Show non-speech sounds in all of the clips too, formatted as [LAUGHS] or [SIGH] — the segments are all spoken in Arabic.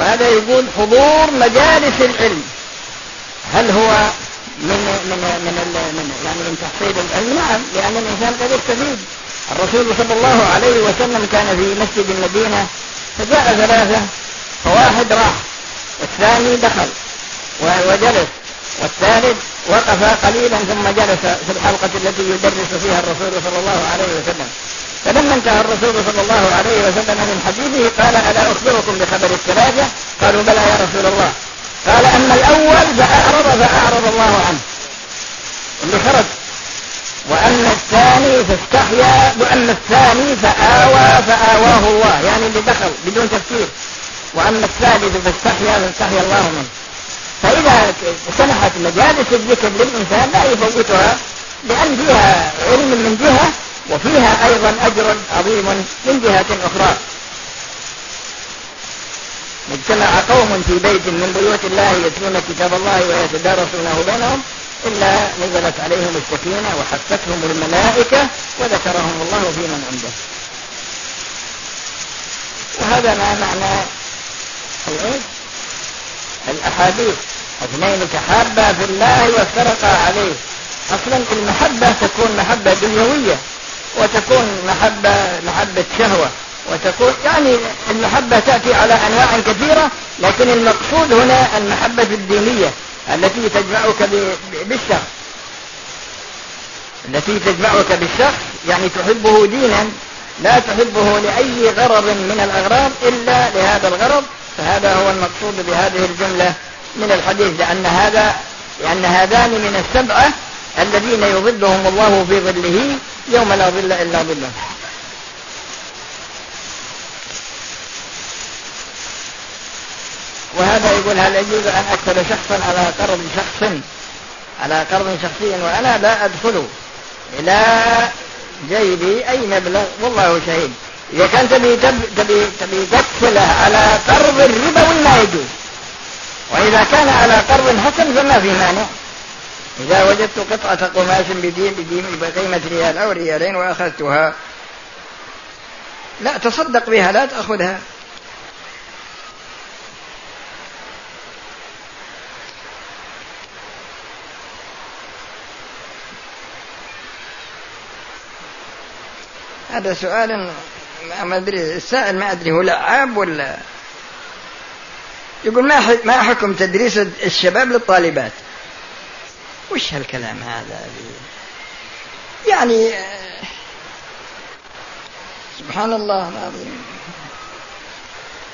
وهذا يقول حضور مجالس العلم. هل هو من من من من يعني من تحصيل العلم؟ نعم لأن الإنسان قد يستفيد. الرسول صلى الله عليه وسلم كان في مسجد المدينة فجاء ثلاثة فواحد راح والثاني دخل وجلس والثالث وقف قليلا ثم جلس في الحلقة التي يدرس فيها الرسول صلى الله عليه وسلم. فلما انتهى الرسول صلى الله عليه وسلم من حديثه قال ألا أخبركم بخبر الثلاثة قالوا بلى يا رسول الله. قال أما الأول فأعرض فأعرض الله عنه. اللي خرج. وأما الثاني فاستحيا وأما الثاني فآوى فآواه الله. يعني اللي دخل بدون تفكير. وأما الثالث فاستحيا فاستحيا الله منه. فإذا سمحت مجالس الذكر للإنسان لا يفوتها لأن فيها علم من جهة وفيها أيضا أجر عظيم من جهة أخرى. اجتمع قوم في بيت من بيوت الله يتلون كتاب الله ويتدارسونه بينهم إلا نزلت عليهم السكينة وحفتهم الملائكة وذكرهم الله في من عنده. وهذا ما معنى العيد الأحاديث. اثنين تحابا في الله وافترقا عليه. أصلا المحبة تكون محبة دنيوية. وتكون محبة محبة شهوة وتكون يعني المحبة تأتي على أنواع كثيرة لكن المقصود هنا المحبة الدينية التي تجمعك بالشخص. التي تجمعك بالشخص يعني تحبه دينا لا تحبه لأي غرض من الأغراض إلا لهذا الغرض فهذا هو المقصود بهذه الجملة من الحديث لأن هذا لأن هذان من السبعة الذين يظلهم الله في ظله يوم لا ظل إلا ظله. وهذا يقول هل يجوز أن أكتب شخصا على قرض شخص؟ على قرض شخصي وأنا لا أدخل. إلى جيبي أي مبلغ؟ والله شهيد. إذا كان تبي تبي تبي تكفله على قرض الربا ما يجوز؟ وإذا كان على قرض حسن فما في مانع. إذا وجدت قطعة قماش بدين بدين بقيمة ريال أو ريالين وأخذتها لا تصدق بها لا تأخذها. هذا سؤال ما أدري السائل ما أدري هو لعاب ولا؟ يقول ما ما حكم تدريس الشباب للطالبات؟ وش هالكلام هذا؟ يعني سبحان الله العظيم.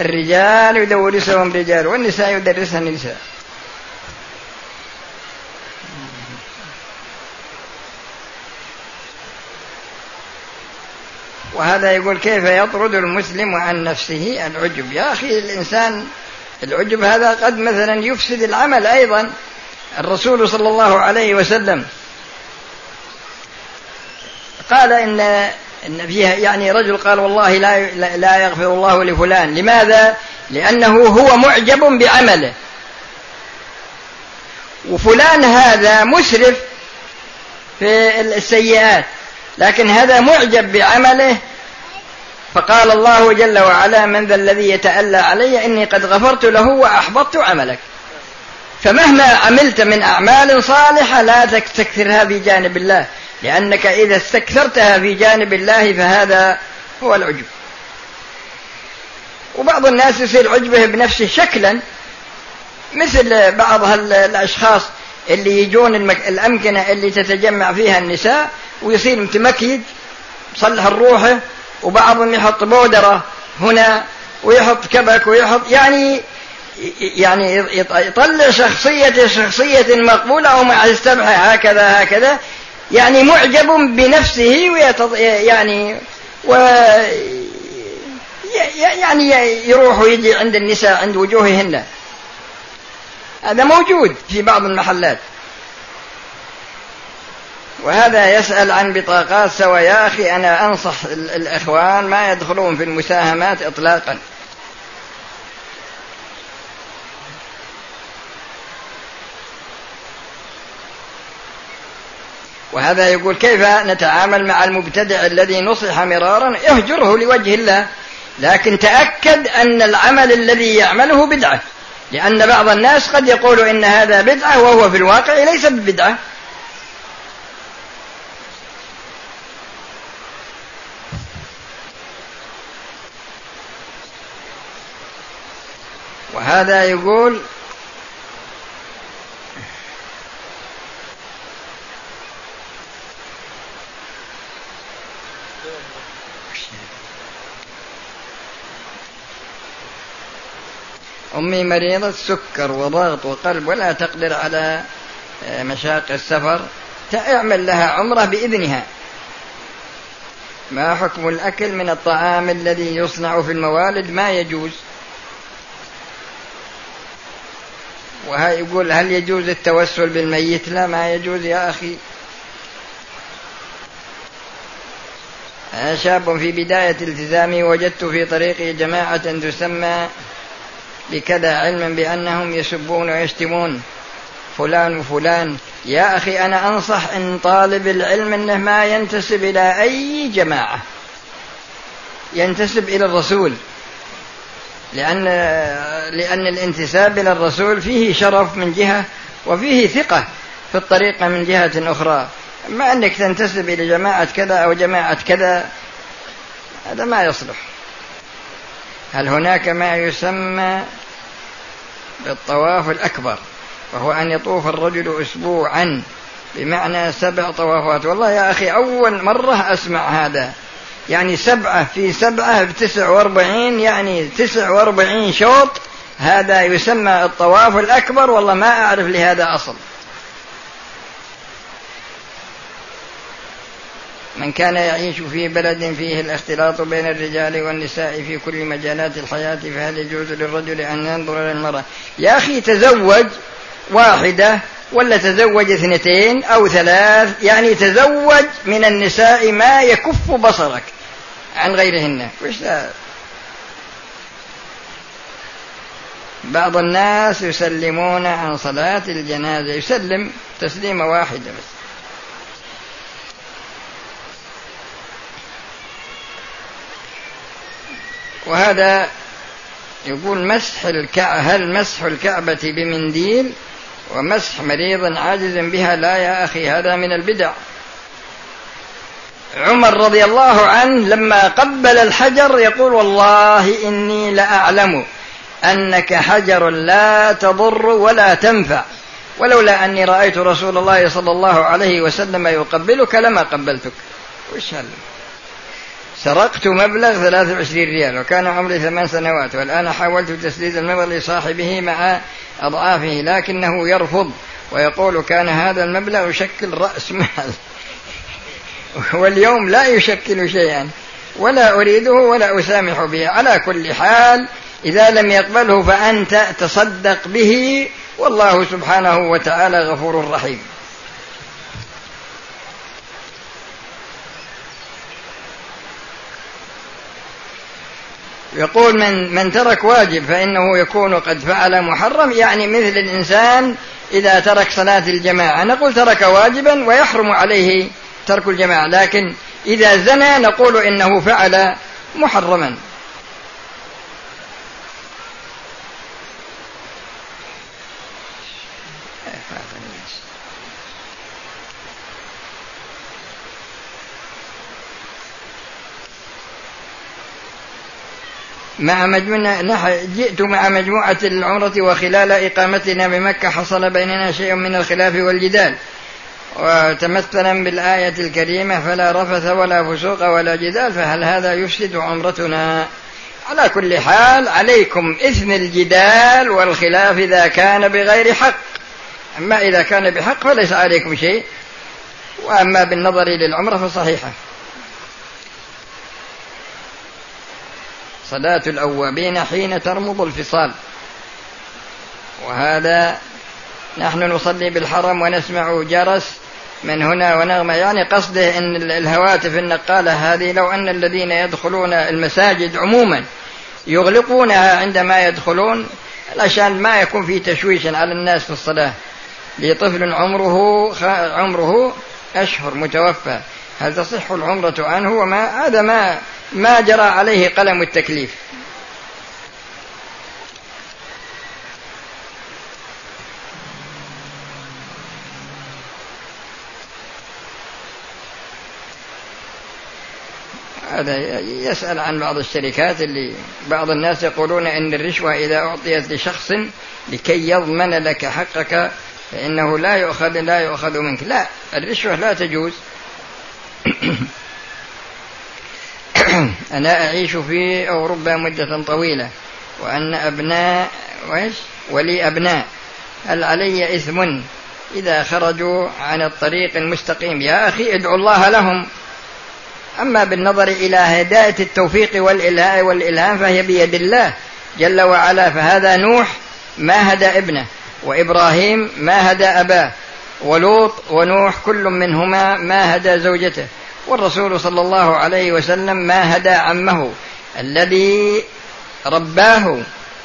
الرجال يدرسهم رجال والنساء يدرسهن نساء. وهذا يقول كيف يطرد المسلم عن نفسه؟ العجب. يا أخي الإنسان العجب هذا قد مثلا يفسد العمل أيضا. الرسول صلى الله عليه وسلم قال إن إن فيها يعني رجل قال والله لا لا يغفر الله لفلان. لماذا؟ لأنه هو معجب بعمله. وفلان هذا مسرف في السيئات لكن هذا معجب بعمله. فقال الله جل وعلا من ذا الذي يتألى علي إني قد غفرت له وأحبطت عملك. فمهما عملت من أعمال صالحة لا تستكثرها في جانب الله. لأنك إذا استكثرتها في جانب الله فهذا هو العجب. وبعض الناس يصير عجبه بنفسه شكلا مثل بعض الأشخاص اللي يجون الأمكنة اللي تتجمع فيها النساء ويصير متمكيج صلح الروحه وبعضهم يحط بودرة هنا ويحط كبك ويحط يعني يعني يطلع شخصية شخصية مقبولة ومع السبحة هكذا هكذا يعني معجب بنفسه ويتض... يعني و يعني يروح ويجي عند النساء عند وجوههن. هذا موجود في بعض المحلات. وهذا يسأل عن بطاقات سوى يا أخي أنا أنصح الإخوان ما يدخلون في المساهمات إطلاقا. وهذا يقول كيف نتعامل مع المبتدع الذي نصح مرارا اهجره لوجه الله لكن تأكد أن العمل الذي يعمله بدعة لأن بعض الناس قد يقول إن هذا بدعة وهو في الواقع ليس ببدعة. وهذا يقول أمي مريضة سكر وضغط وقلب ولا تقدر على آه، مشاق السفر تعمل لها عمرة بإذنها. ما حكم الأكل من الطعام الذي يصنع في الموالد؟ ما يجوز. وهي يقول هل يجوز التوسل بالميت؟ لا ما يجوز يا أخي. أنا شاب في بداية التزامي وجدت في طريقي جماعة تسمى بكذا علما بأنهم يسبون ويشتمون. فلان وفلان يا أخي أنا أنصح إن طالب العلم أنه ما ينتسب إلى أي جماعة. ينتسب إلى الرسول. لأن لأن الانتساب إلى الرسول فيه شرف من جهة وفيه ثقة في الطريقة من جهة أخرى. ما أنك تنتسب إلى جماعة كذا أو جماعة كذا هذا ما يصلح. هل هناك ما يسمى بالطواف الأكبر وهو أن يطوف الرجل أسبوعا بمعنى سبع طوافات. والله يا أخي أول مرة أسمع هذا. يعني سبعة في سبعة بتسع وأربعين يعني تسع وأربعين شوط هذا يسمى الطواف الأكبر. والله ما أعرف لهذا أصل. من كان يعيش في بلد فيه الاختلاط بين الرجال والنساء في كل مجالات الحياة فهل يجوز للرجل أن ينظر للمرأة يا أخي تزوج واحدة ولا تزوج اثنتين أو ثلاث؟ يعني تزوج من النساء ما يكف بصرك عن غيرهن. وش بعض الناس يسلمون عن صلاة الجنازة يسلم تسليمة واحدة بس. وهذا يقول مسح الكعبة هل مسح الكعبة بمنديل؟ ومسح مريض عاجز بها لا يا أخي هذا من البدع. عمر رضي الله عنه لما قبل الحجر يقول والله إني لأعلم أنك حجر لا تضر ولا تنفع. ولولا أني رأيت رسول الله صلى الله عليه وسلم يقبلك لما قبلتك. وش هذا؟ سرقت مبلغ 23 ريال وكان عمري ثمان سنوات والآن حاولت تسديد المبلغ لصاحبه مع أضعافه لكنه يرفض ويقول كان هذا المبلغ يشكل رأس مال. [LAUGHS] واليوم لا يشكل شيئا. ولا أريده ولا أسامح به. على كل حال إذا لم يقبله فأنت تصدق به. والله سبحانه وتعالى غفور رحيم. يقول من من ترك واجب فإنه يكون قد فعل محرم يعني مثل الإنسان إذا ترك صلاة الجماعة. نقول ترك واجبا ويحرم عليه ترك الجماعة لكن إذا زنى نقول إنه فعل محرما. مع مجموعة جئت مع مجموعة العمرة وخلال إقامتنا بمكة حصل بيننا شيء من الخلاف والجدال. وتمثلا بالآية الكريمة فلا رفث ولا فسوق ولا جدال فهل هذا يفسد عمرتنا؟ على كل حال عليكم إثم الجدال والخلاف إذا كان بغير حق. أما إذا كان بحق فليس عليكم شيء. وأما بالنظر للعمرة فصحيحة. صلاة الأوابين حين ترمض الفصال. وهذا نحن نصلي بالحرم ونسمع جرس من هنا ونغمة. يعني قصده أن الهواتف النقالة هذه لو أن الذين يدخلون المساجد عموما يغلقونها عندما يدخلون عشان ما يكون في تشويش على الناس في الصلاة. لطفل عمره عمره أشهر متوفى. هل تصح العمرة عنه؟ وما هذا ما ما جرى عليه قلم التكليف. هذا يسأل عن بعض الشركات اللي بعض الناس يقولون أن الرشوة إذا أعطيت لشخص لكي يضمن لك حقك فإنه لا يؤخذ لا يؤخذ منك. لا الرشوة لا تجوز. أنا أعيش في أوروبا مدة طويلة وأن أبناء وإيش؟ ولي أبناء. هل علي إثم إذا خرجوا عن الطريق المستقيم؟ يا أخي ادعو الله لهم. أما بالنظر إلى هداية التوفيق والإلهاء والإلهام فهي بيد الله جل وعلا. فهذا نوح ما هدى ابنه وإبراهيم ما هدى أباه ولوط ونوح كل منهما ما هدى زوجته. والرسول صلى الله عليه وسلم ما هدى عمه الذي رباه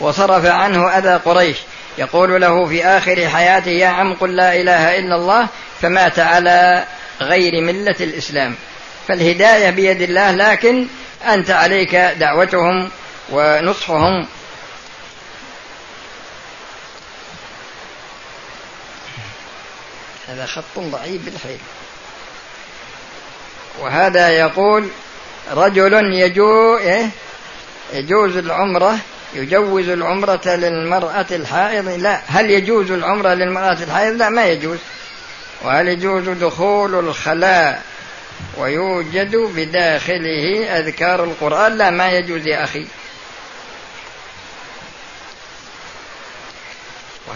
وصرف عنه أذى قريش. يقول له في آخر حياته يا عم قل لا إله إلا الله فمات على غير ملة الإسلام. فالهداية بيد الله لكن أنت عليك دعوتهم ونصحهم. هذا خط ضعيف بالحيل. وهذا يقول رجل يجو إيه؟ يجوز العمرة يجوز العمرة للمرأة الحائض؟ لا. هل يجوز العمرة للمرأة الحائض؟ لا ما يجوز. وهل يجوز دخول الخلاء ويوجد بداخله أذكار القرآن؟ لا ما يجوز يا أخي.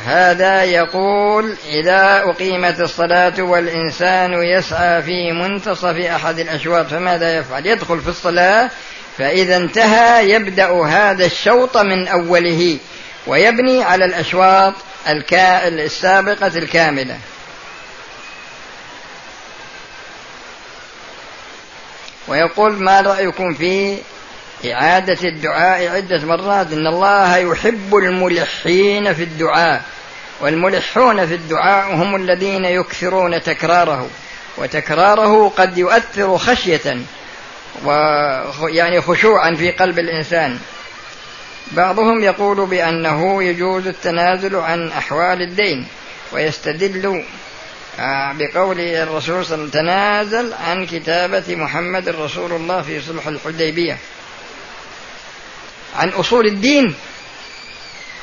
وهذا يقول إذا أقيمت الصلاة والإنسان يسعى في منتصف أحد الأشواط فماذا يفعل؟ يدخل في الصلاة فإذا انتهى يبدأ هذا الشوط من أوله ويبني على الأشواط السابقة الكاملة. ويقول ما رأيكم في إعادة الدعاء عدة مرات. إن الله يحب الملحين في الدعاء والملحون في الدعاء هم الذين يكثرون تكراره وتكراره قد يؤثر خشية ويعني خشوعا في قلب الإنسان. بعضهم يقول بأنه يجوز التنازل عن أحوال الدين ويستدل آه، بقول الرسول صلى الله عليه وسلم تنازل عن كتابة محمد رسول الله في صلح الحديبية. عن أصول الدين.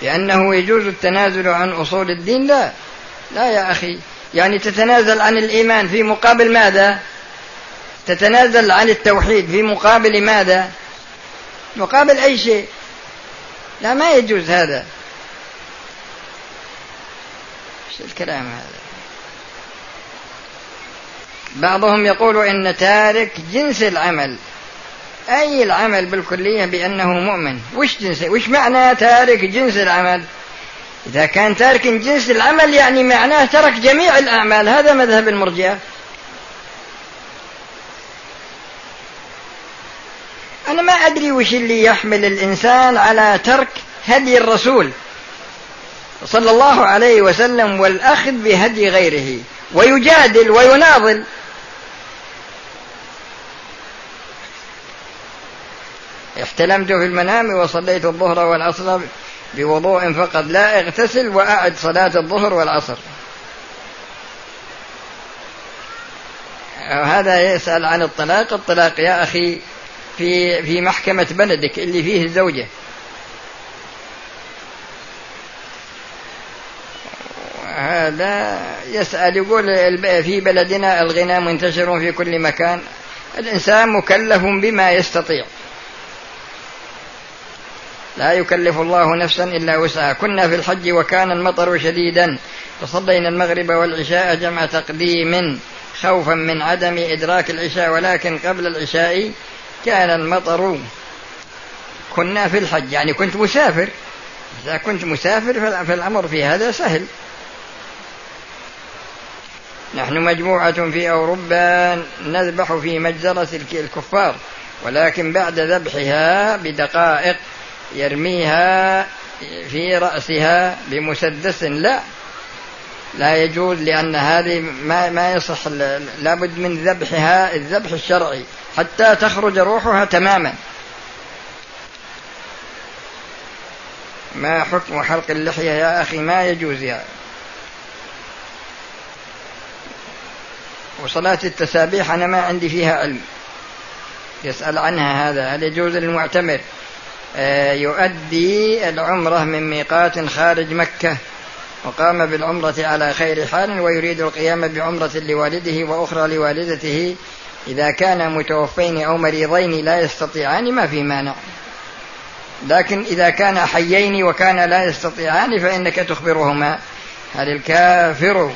لأنه يجوز التنازل عن أصول الدين. لا. لا يا أخي. يعني تتنازل عن الإيمان في مقابل ماذا؟ تتنازل عن التوحيد في مقابل ماذا؟ مقابل أي شيء. لا ما يجوز هذا. إيش الكلام هذا؟ بعضهم يقول إن تارك جنس العمل. أي العمل بالكلية بأنه مؤمن؟ وش جنس وش معنى تارك جنس العمل؟ إذا كان تارك جنس العمل يعني معناه ترك جميع الأعمال هذا مذهب المرجئة. أنا ما أدري وش اللي يحمل الإنسان على ترك هدي الرسول صلى الله عليه وسلم والأخذ بهدي غيره ويجادل ويناضل. احتلمت في المنام وصليت الظهر والعصر بوضوء فقط. لا اغتسل وأعد صلاة الظهر والعصر. هذا يسأل عن الطلاق. الطلاق يا أخي في في محكمة بلدك اللي فيه الزوجة. هذا يسأل يقول في بلدنا الغنى منتشر في كل مكان. الإنسان مكلف بما يستطيع. لا يكلف الله نفسا إلا وسعها. كنا في الحج وكان المطر شديدا. فصلينا المغرب والعشاء جمع تقديم خوفا من عدم إدراك العشاء ولكن قبل العشاء كان المطر. كنا في الحج يعني كنت مسافر. إذا كنت مسافر فالأمر في هذا سهل. نحن مجموعة في أوروبا نذبح في مجزرة الكفار ولكن بعد ذبحها بدقائق. يرميها في رأسها بمسدس لا. لا يجوز لأن هذه ما ما يصح لابد من ذبحها الذبح الشرعي حتى تخرج روحها تماما. ما حكم حلق اللحية يا أخي؟ ما يجوز يا. وصلاة التسابيح أنا ما عندي فيها علم. يسأل عنها هذا هل يجوز للمعتمر؟ يؤدي العمرة من ميقات خارج مكة وقام بالعمرة على خير حال ويريد القيام بعمرة لوالده وأخرى لوالدته إذا كان متوفين أو مريضين لا يستطيعان ما في مانع. لكن إذا كان حيين وكان لا يستطيعان فإنك تخبرهما. هل الكافر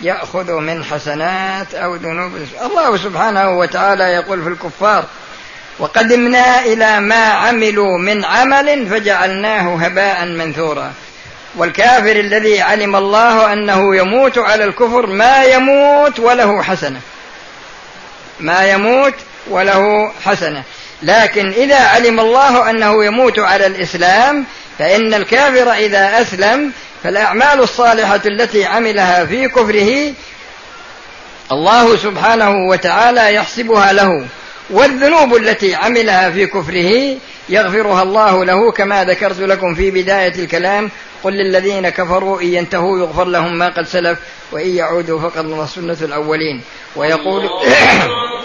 يأخذ من حسنات أو ذنوب؟ الله سبحانه وتعالى يقول في الكفار وقدمنا إلى ما عملوا من عمل فجعلناه هباء منثورا. والكافر الذي علم الله أنه يموت على الكفر ما يموت وله حسنة. ما يموت وله حسنة. لكن إذا علم الله أنه يموت على الإسلام فإن الكافر إذا أسلم فالأعمال الصالحة التي عملها في كفره الله سبحانه وتعالى يحسبها له. والذنوب التي عملها في كفره يغفرها الله له كما ذكرت لكم في بداية الكلام. قل للذين كفروا إن ينتهوا يغفر لهم ما قد سلف وإن يعودوا فقد سنة الأولين. ويقول [COUGHS] [COUGHS]